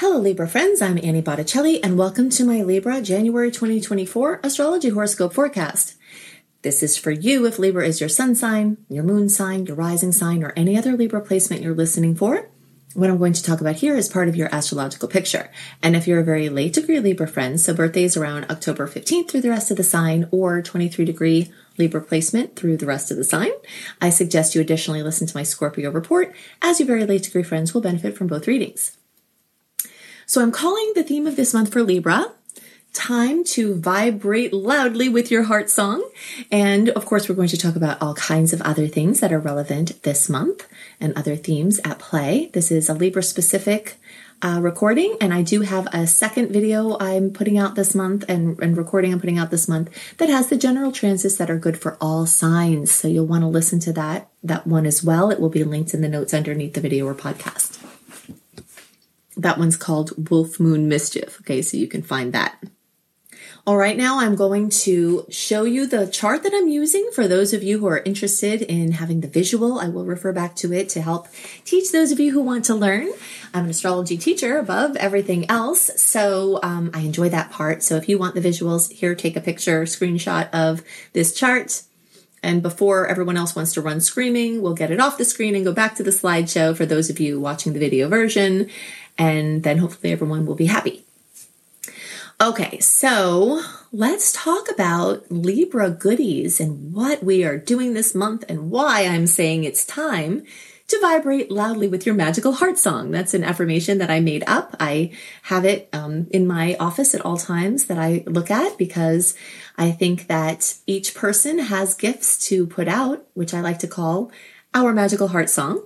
Hello, Libra friends. I'm Annie Botticelli, and welcome to my Libra January 2024 astrology horoscope forecast. This is for you if Libra is your sun sign, your moon sign, your rising sign, or any other Libra placement you're listening for. What I'm going to talk about here is part of your astrological picture. And if you're a very late degree Libra friend, so birthdays around October 15th through the rest of the sign, or 23 degree Libra placement through the rest of the sign, I suggest you additionally listen to my Scorpio report, as your very late degree friends will benefit from both readings. So I'm calling the theme of this month for Libra time to vibrate loudly with your heart song. And of course, we're going to talk about all kinds of other things that are relevant this month and other themes at play. This is a Libra specific uh, recording, and I do have a second video I'm putting out this month and, and recording I'm putting out this month that has the general transits that are good for all signs. So you'll want to listen to that that one as well. It will be linked in the notes underneath the video or podcast. That one's called Wolf Moon Mischief. Okay, so you can find that. All right, now I'm going to show you the chart that I'm using for those of you who are interested in having the visual. I will refer back to it to help teach those of you who want to learn. I'm an astrology teacher above everything else, so um, I enjoy that part. So if you want the visuals, here, take a picture, screenshot of this chart. And before everyone else wants to run screaming, we'll get it off the screen and go back to the slideshow for those of you watching the video version and then hopefully everyone will be happy. Okay, so let's talk about Libra goodies and what we are doing this month and why I'm saying it's time to vibrate loudly with your magical heart song. That's an affirmation that I made up. I have it um, in my office at all times that I look at because I think that each person has gifts to put out, which I like to call our magical heart song.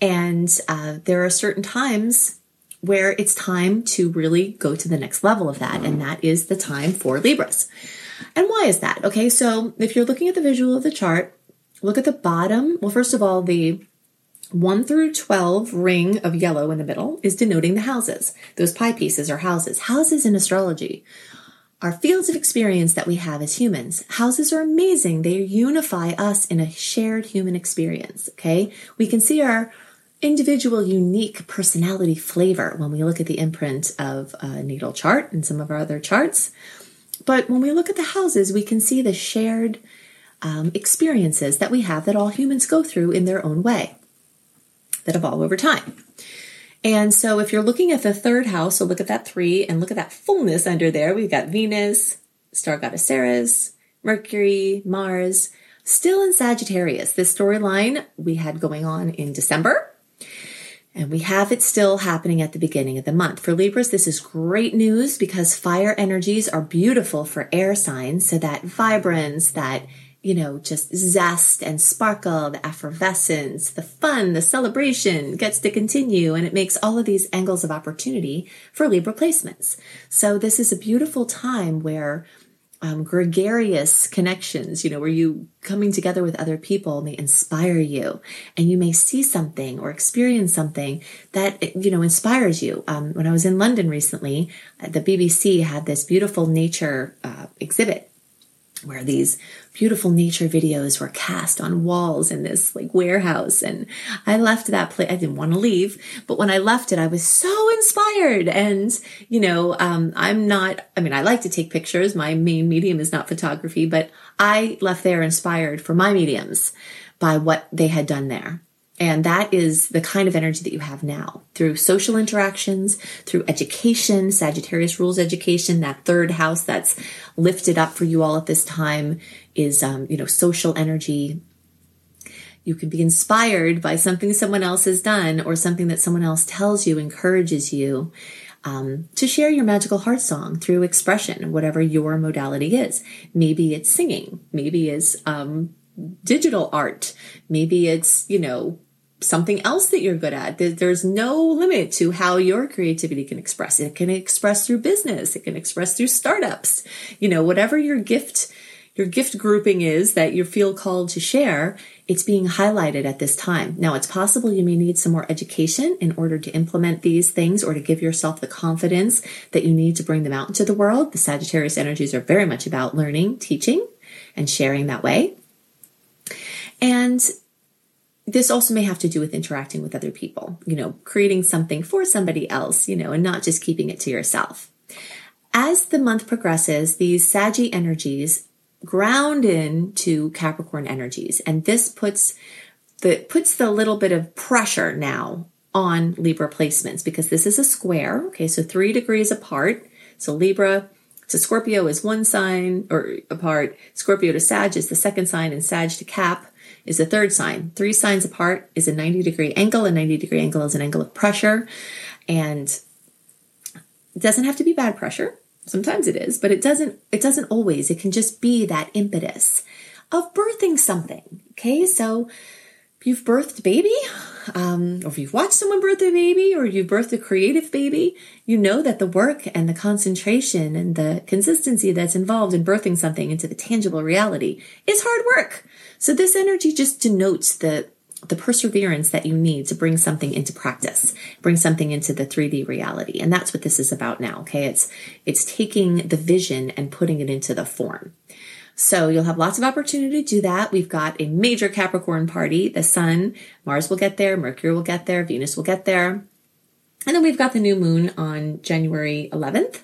And uh, there are certain times where it's time to really go to the next level of that. And that is the time for Libras. And why is that? Okay, so if you're looking at the visual of the chart, look at the bottom. Well, first of all, the 1 through 12 ring of yellow in the middle is denoting the houses. Those pie pieces are houses. Houses in astrology are fields of experience that we have as humans. Houses are amazing. They unify us in a shared human experience. Okay. We can see our individual unique personality flavor when we look at the imprint of a natal chart and some of our other charts. But when we look at the houses, we can see the shared um, experiences that we have that all humans go through in their own way that evolve over time. And so if you're looking at the third house, so look at that three and look at that fullness under there. We've got Venus, star goddess Ceres, Mercury, Mars, still in Sagittarius. This storyline we had going on in December and we have it still happening at the beginning of the month. For Libras, this is great news because fire energies are beautiful for air signs. So that vibrance, that, you know, just zest and sparkle, the effervescence, the fun, the celebration gets to continue. And it makes all of these angles of opportunity for Libra placements. So this is a beautiful time where um, gregarious connections, you know, where you coming together with other people may inspire you and you may see something or experience something that, you know, inspires you. Um, when I was in London recently, the BBC had this beautiful nature uh, exhibit where these beautiful nature videos were cast on walls in this like warehouse. And i left that place i didn't want to leave but when i left it i was so inspired. And you know um, i'm not i mean i like to take pictures. My main medium is not photography but i left there inspired for my mediums by what they had done there and that is the kind of energy that you have now through social interactions, through education, Sagittarius rules education, that third house that's lifted up for you all at this time is, um, you know, social energy. You can be inspired by something someone else has done or something that someone else tells you, encourages you. Um, to share your magical heart song through expression, whatever your modality is. Maybe it's singing. Maybe it's um, digital art. Maybe it's, you know, something else that you're good at. There's no limit to how your creativity can express. It can express through business. It can express through startups. You know, whatever your gift, your gift grouping is that you feel called to share, it's being highlighted at this time. Now, it's possible you may need some more education in order to implement these things or to give yourself the confidence that you need to bring them out into the world. The Sagittarius energies are very much about learning, teaching, and sharing that way. And this also may have to do with interacting with other people, you know, creating something for somebody else, you know, and not just keeping it to yourself. As the month progresses, these Saggy energies ground into Capricorn energies, and this puts the puts the little bit of pressure now on Libra placements because this is a square. Okay, so three degrees apart. So Libra to Scorpio is one sign or apart. Scorpio to Sag is the second sign, and Sag to Cap is the third sign. Three signs apart is a 90 degree angle. A 90 degree angle is an angle of pressure. And it doesn't have to be bad pressure. Sometimes it is, but it doesn't, it doesn't always. It can just be that impetus of birthing something. Okay. So you've birthed baby, um, or if you've watched someone birth a baby, or you've birthed a creative baby, you know that the work and the concentration and the consistency that's involved in birthing something into the tangible reality is hard work. So this energy just denotes the the perseverance that you need to bring something into practice, bring something into the 3D reality. And that's what this is about now. Okay. It's, it's taking the vision and putting it into the form. So you'll have lots of opportunity to do that. We've got a major Capricorn party. The sun, Mars will get there, Mercury will get there, Venus will get there. And then we've got the new moon on January 11th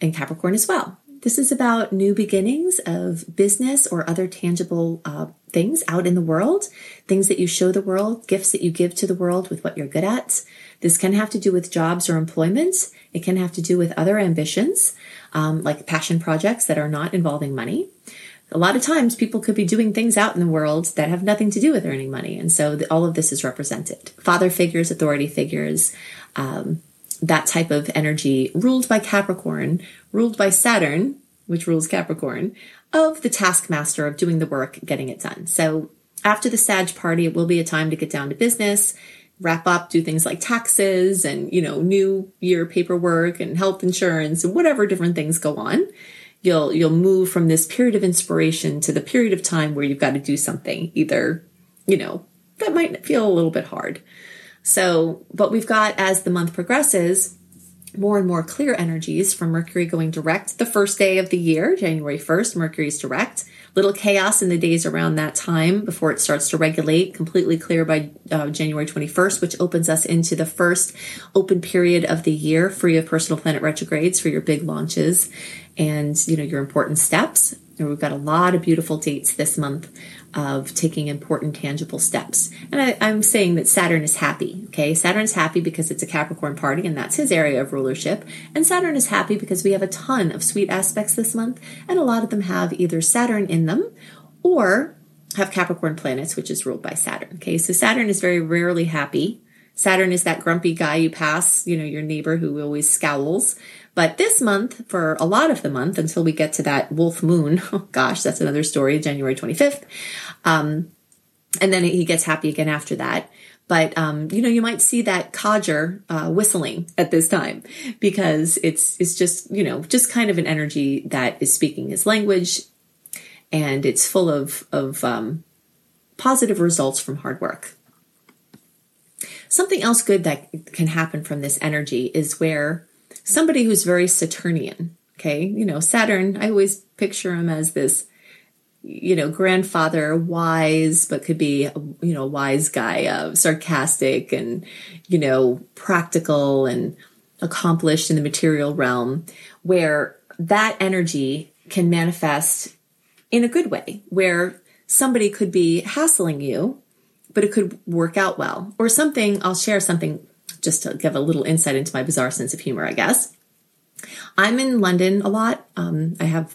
in Capricorn as well. This is about new beginnings of business or other tangible uh, things out in the world, things that you show the world, gifts that you give to the world with what you're good at. This can have to do with jobs or employment. It can have to do with other ambitions, um, like passion projects that are not involving money. A lot of times people could be doing things out in the world that have nothing to do with earning money. And so the, all of this is represented. Father figures, authority figures, um, that type of energy ruled by Capricorn, ruled by Saturn, which rules Capricorn, of the taskmaster of doing the work, getting it done. So after the Sag party, it will be a time to get down to business, wrap up, do things like taxes and, you know, new year paperwork and health insurance and whatever different things go on. You'll, you'll move from this period of inspiration to the period of time where you've got to do something either, you know, that might feel a little bit hard. So, but we've got as the month progresses, more and more clear energies from Mercury going direct the first day of the year, January 1st, Mercury's direct. Little chaos in the days around that time before it starts to regulate, completely clear by uh, January 21st, which opens us into the first open period of the year, free of personal planet retrogrades for your big launches and, you know, your important steps. And we've got a lot of beautiful dates this month of taking important tangible steps. And I, am saying that Saturn is happy. Okay. Saturn's happy because it's a Capricorn party and that's his area of rulership. And Saturn is happy because we have a ton of sweet aspects this month. And a lot of them have either Saturn in them or have Capricorn planets, which is ruled by Saturn. Okay. So Saturn is very rarely happy. Saturn is that grumpy guy you pass, you know, your neighbor who always scowls. But this month, for a lot of the month, until we get to that wolf moon, oh gosh, that's another story, January 25th. Um, and then he gets happy again after that. But, um, you know, you might see that codger, uh, whistling at this time because it's, it's just, you know, just kind of an energy that is speaking his language and it's full of, of, um, positive results from hard work. Something else good that can happen from this energy is where somebody who's very Saturnian. Okay. You know, Saturn, I always picture him as this, you know, grandfather, wise, but could be, you know, wise guy, uh, sarcastic and, you know, practical and accomplished in the material realm, where that energy can manifest in a good way, where somebody could be hassling you, but it could work out well. Or something, I'll share something just to give a little insight into my bizarre sense of humor, I guess. I'm in London a lot. Um, I have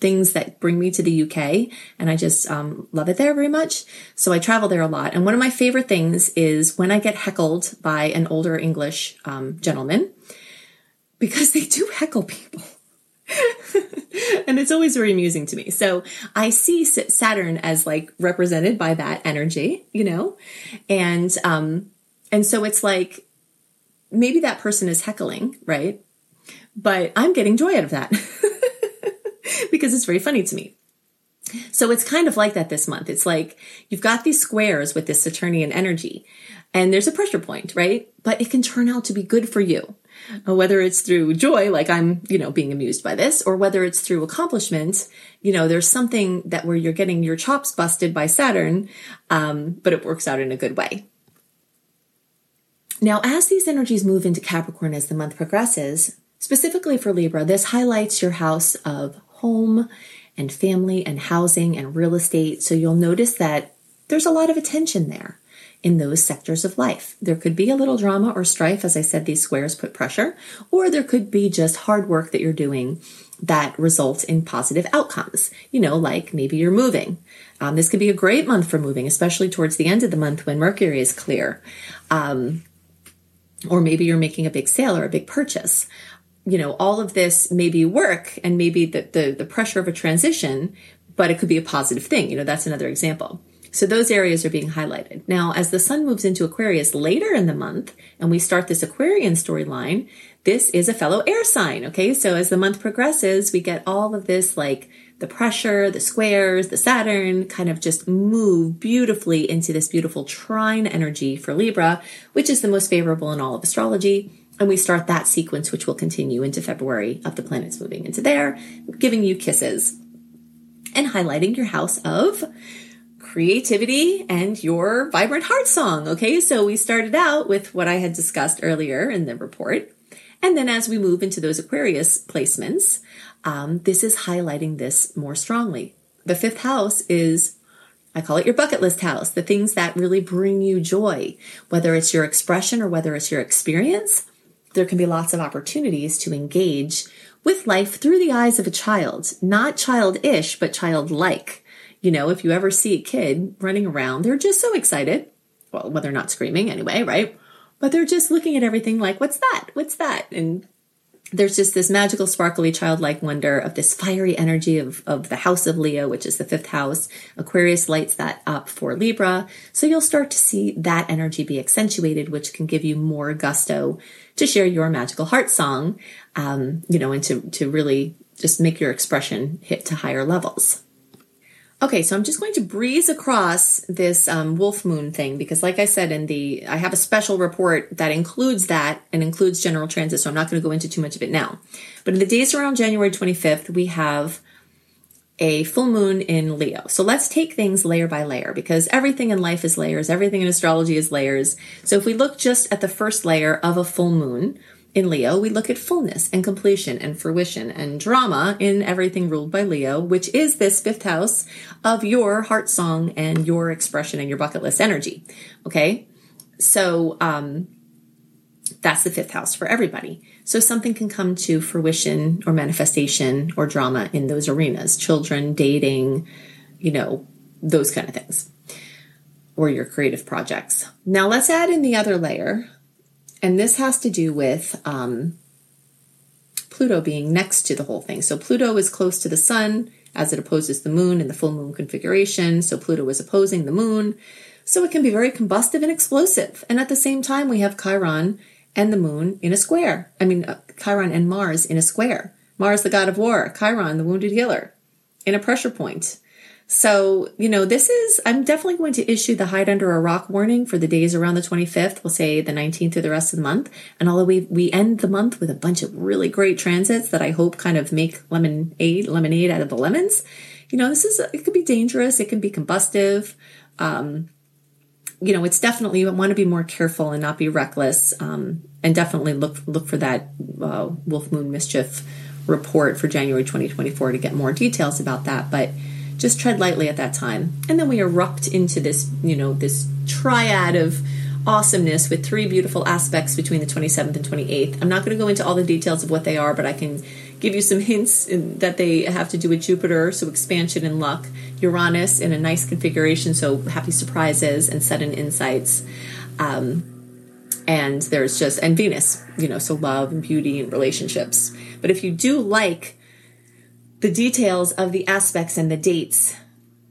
things that bring me to the UK and I just um, love it there very much. So I travel there a lot. And one of my favorite things is when I get heckled by an older English um, gentleman because they do heckle people. and it's always very amusing to me. So I see Saturn as like represented by that energy, you know, and um, and so it's like maybe that person is heckling, right? But I'm getting joy out of that because it's very funny to me. So it's kind of like that this month. It's like you've got these squares with this Saturnian energy and there's a pressure point, right? But it can turn out to be good for you. Uh, whether it's through joy, like I'm, you know, being amused by this, or whether it's through accomplishment, you know, there's something that where you're getting your chops busted by Saturn, um, but it works out in a good way. Now, as these energies move into Capricorn as the month progresses, specifically for Libra, this highlights your house of home and family and housing and real estate. So you'll notice that there's a lot of attention there in those sectors of life. There could be a little drama or strife. As I said, these squares put pressure, or there could be just hard work that you're doing that results in positive outcomes. You know, like maybe you're moving. Um, this could be a great month for moving, especially towards the end of the month when Mercury is clear. Um, or maybe you're making a big sale or a big purchase. You know, all of this may be work and maybe the, the, the pressure of a transition, but it could be a positive thing. You know, that's another example. So those areas are being highlighted. Now, as the sun moves into Aquarius later in the month and we start this Aquarian storyline, this is a fellow air sign. Okay. So as the month progresses, we get all of this like the pressure, the squares, the Saturn kind of just move beautifully into this beautiful trine energy for Libra, which is the most favorable in all of astrology. And we start that sequence, which will continue into February of the planets moving into there, giving you kisses and highlighting your house of creativity and your vibrant heart song. Okay. So we started out with what I had discussed earlier in the report. And then as we move into those Aquarius placements, um, this is highlighting this more strongly. The fifth house is I call it your bucket list house, the things that really bring you joy, whether it's your expression or whether it's your experience. There can be lots of opportunities to engage with life through the eyes of a child, not childish, but childlike. You know, if you ever see a kid running around, they're just so excited. Well, when they're not screaming anyway, right? But they're just looking at everything like, what's that? What's that? And there's just this magical, sparkly, childlike wonder of this fiery energy of, of the house of Leo, which is the fifth house. Aquarius lights that up for Libra. So you'll start to see that energy be accentuated, which can give you more gusto to share your magical heart song, um, you know, and to, to really just make your expression hit to higher levels. Okay, so I'm just going to breeze across this um, wolf moon thing because, like I said, in the I have a special report that includes that and includes general transit, so I'm not going to go into too much of it now. But in the days around January 25th, we have a full moon in Leo. So let's take things layer by layer because everything in life is layers, everything in astrology is layers. So if we look just at the first layer of a full moon, in Leo, we look at fullness and completion and fruition and drama in everything ruled by Leo, which is this fifth house of your heart song and your expression and your bucket list energy. Okay. So, um, that's the fifth house for everybody. So something can come to fruition or manifestation or drama in those arenas, children, dating, you know, those kind of things, or your creative projects. Now let's add in the other layer and this has to do with um, Pluto being next to the whole thing. So Pluto is close to the sun as it opposes the moon in the full moon configuration. So Pluto is opposing the moon. So it can be very combustive and explosive. And at the same time, we have Chiron and the moon in a square. I mean, uh, Chiron and Mars in a square. Mars, the god of war, Chiron, the wounded healer, in a pressure point. So, you know, this is, I'm definitely going to issue the hide under a rock warning for the days around the 25th. We'll say the 19th through the rest of the month. And although we, we end the month with a bunch of really great transits that I hope kind of make lemonade, lemonade out of the lemons, you know, this is, it could be dangerous. It can be combustive. Um, you know, it's definitely, you want to be more careful and not be reckless. Um, and definitely look, look for that, uh, Wolf Moon Mischief report for January 2024 to get more details about that. But, just tread lightly at that time. And then we erupt into this, you know, this triad of awesomeness with three beautiful aspects between the 27th and 28th. I'm not going to go into all the details of what they are, but I can give you some hints in, that they have to do with Jupiter, so expansion and luck, Uranus in a nice configuration, so happy surprises and sudden insights. Um, and there's just, and Venus, you know, so love and beauty and relationships. But if you do like the details of the aspects and the dates,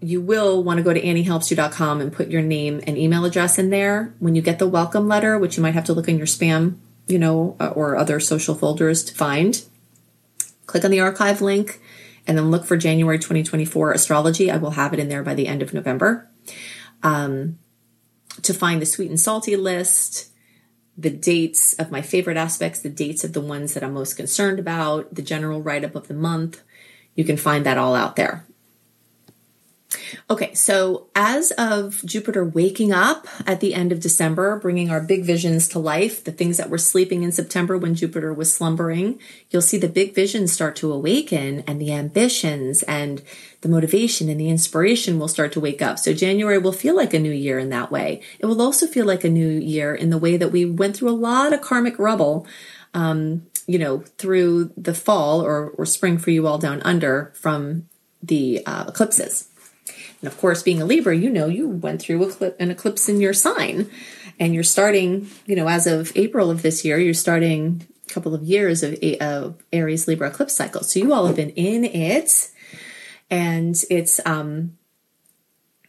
you will want to go to anniehelpsyou.com and put your name and email address in there. When you get the welcome letter, which you might have to look in your spam, you know, uh, or other social folders to find, click on the archive link And then look for January 2024 astrology. I will have it in there by the end of November. Um, to find the sweet and salty list, the dates of my favorite aspects, the dates of the ones that I'm most concerned about, the general write up of the month. You can find that all out there. Okay, so as of Jupiter waking up at the end of December, bringing our big visions to life, the things that were sleeping in September when Jupiter was slumbering, you'll see the big visions start to awaken and the ambitions and the motivation and the inspiration will start to wake up. So January will feel like a new year in that way. It will also feel like a new year in the way that we went through a lot of karmic rubble, um, you know, through the fall or, or spring for you all down under from the uh, eclipses. And of course, being a Libra, you know, you went through an eclipse in your sign and you're starting, you know, as of April of this year, you're starting a couple of years of, of Aries Libra eclipse cycle. So you all have been in it and it's, um,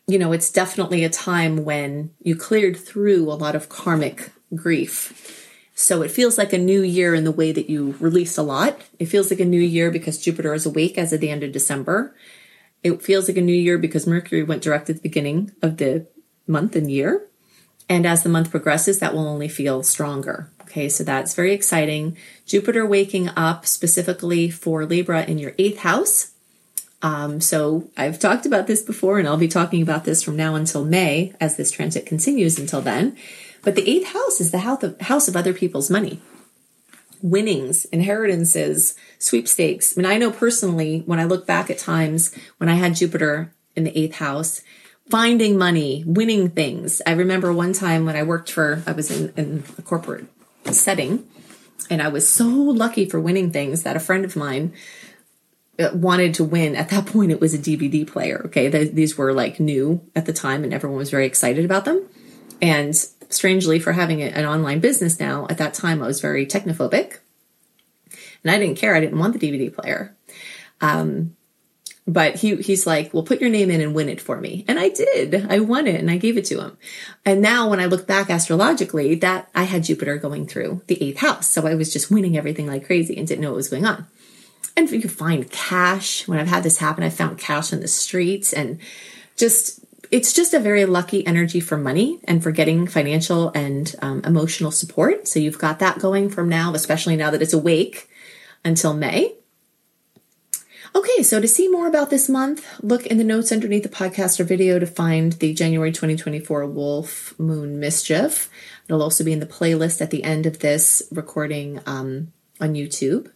you know, it's definitely a time when you cleared through a lot of karmic grief. So it feels like a new year in the way that you release a lot. It feels like a new year because Jupiter is awake as of the end of December. It feels like a new year because Mercury went direct at the beginning of the month and year. And as the month progresses, that will only feel stronger. Okay, so that's very exciting. Jupiter waking up specifically for Libra in your eighth house. Um, so I've talked about this before, and I'll be talking about this from now until May as this transit continues until then. But the eighth house is the house of, house of other people's money winnings, inheritances, sweepstakes. I mean, I know personally when I look back at times when I had Jupiter in the eighth house, finding money, winning things. I remember one time when I worked for, I was in, in a corporate setting and I was so lucky for winning things that a friend of mine uh, wanted to win. At that point, it was a DVD player. Okay. these were like new at the time and everyone was very excited about them. And strangely, for having an online business now, at that time I was very technophobic. And I didn't care. I didn't want the DVD player. Um, but he he's like, well, put your name in and win it for me. And I did. I won it and I gave it to him. And now when I look back astrologically, that I had Jupiter going through the eighth house. So I was just winning everything like crazy and didn't know what was going on. And you could find cash. When I've had this happen, I found cash in the streets and just it's just a very lucky energy for money and for getting financial and um, emotional support. So you've got that going from now, especially now that it's awake until May. Okay, so to see more about this month, look in the notes underneath the podcast or video to find the January 2024 Wolf Moon Mischief. It'll also be in the playlist at the end of this recording um, on YouTube.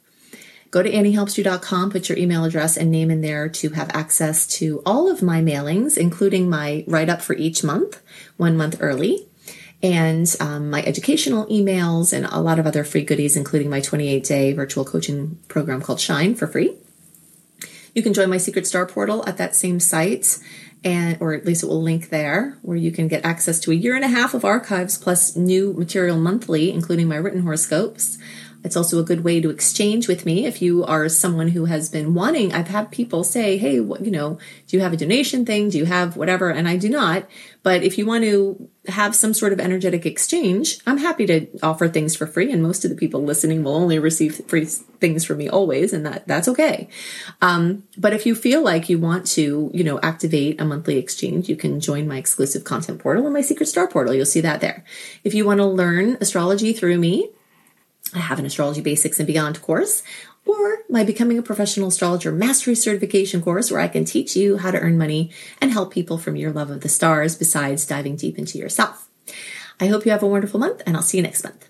Go to anniehelpsyou.com, put your email address and name in there to have access to all of my mailings, including my write up for each month, one month early, and um, my educational emails and a lot of other free goodies, including my 28 day virtual coaching program called Shine for free. You can join my secret star portal at that same site and or at least it will link there where you can get access to a year and a half of archives plus new material monthly including my written horoscopes it's also a good way to exchange with me if you are someone who has been wanting. I've had people say, Hey, what, you know, do you have a donation thing? Do you have whatever? And I do not. But if you want to have some sort of energetic exchange, I'm happy to offer things for free. And most of the people listening will only receive free things from me always. And that, that's okay. Um, but if you feel like you want to, you know, activate a monthly exchange, you can join my exclusive content portal and my secret star portal. You'll see that there. If you want to learn astrology through me, I have an astrology basics and beyond course or my becoming a professional astrologer mastery certification course where I can teach you how to earn money and help people from your love of the stars besides diving deep into yourself. I hope you have a wonderful month and I'll see you next month.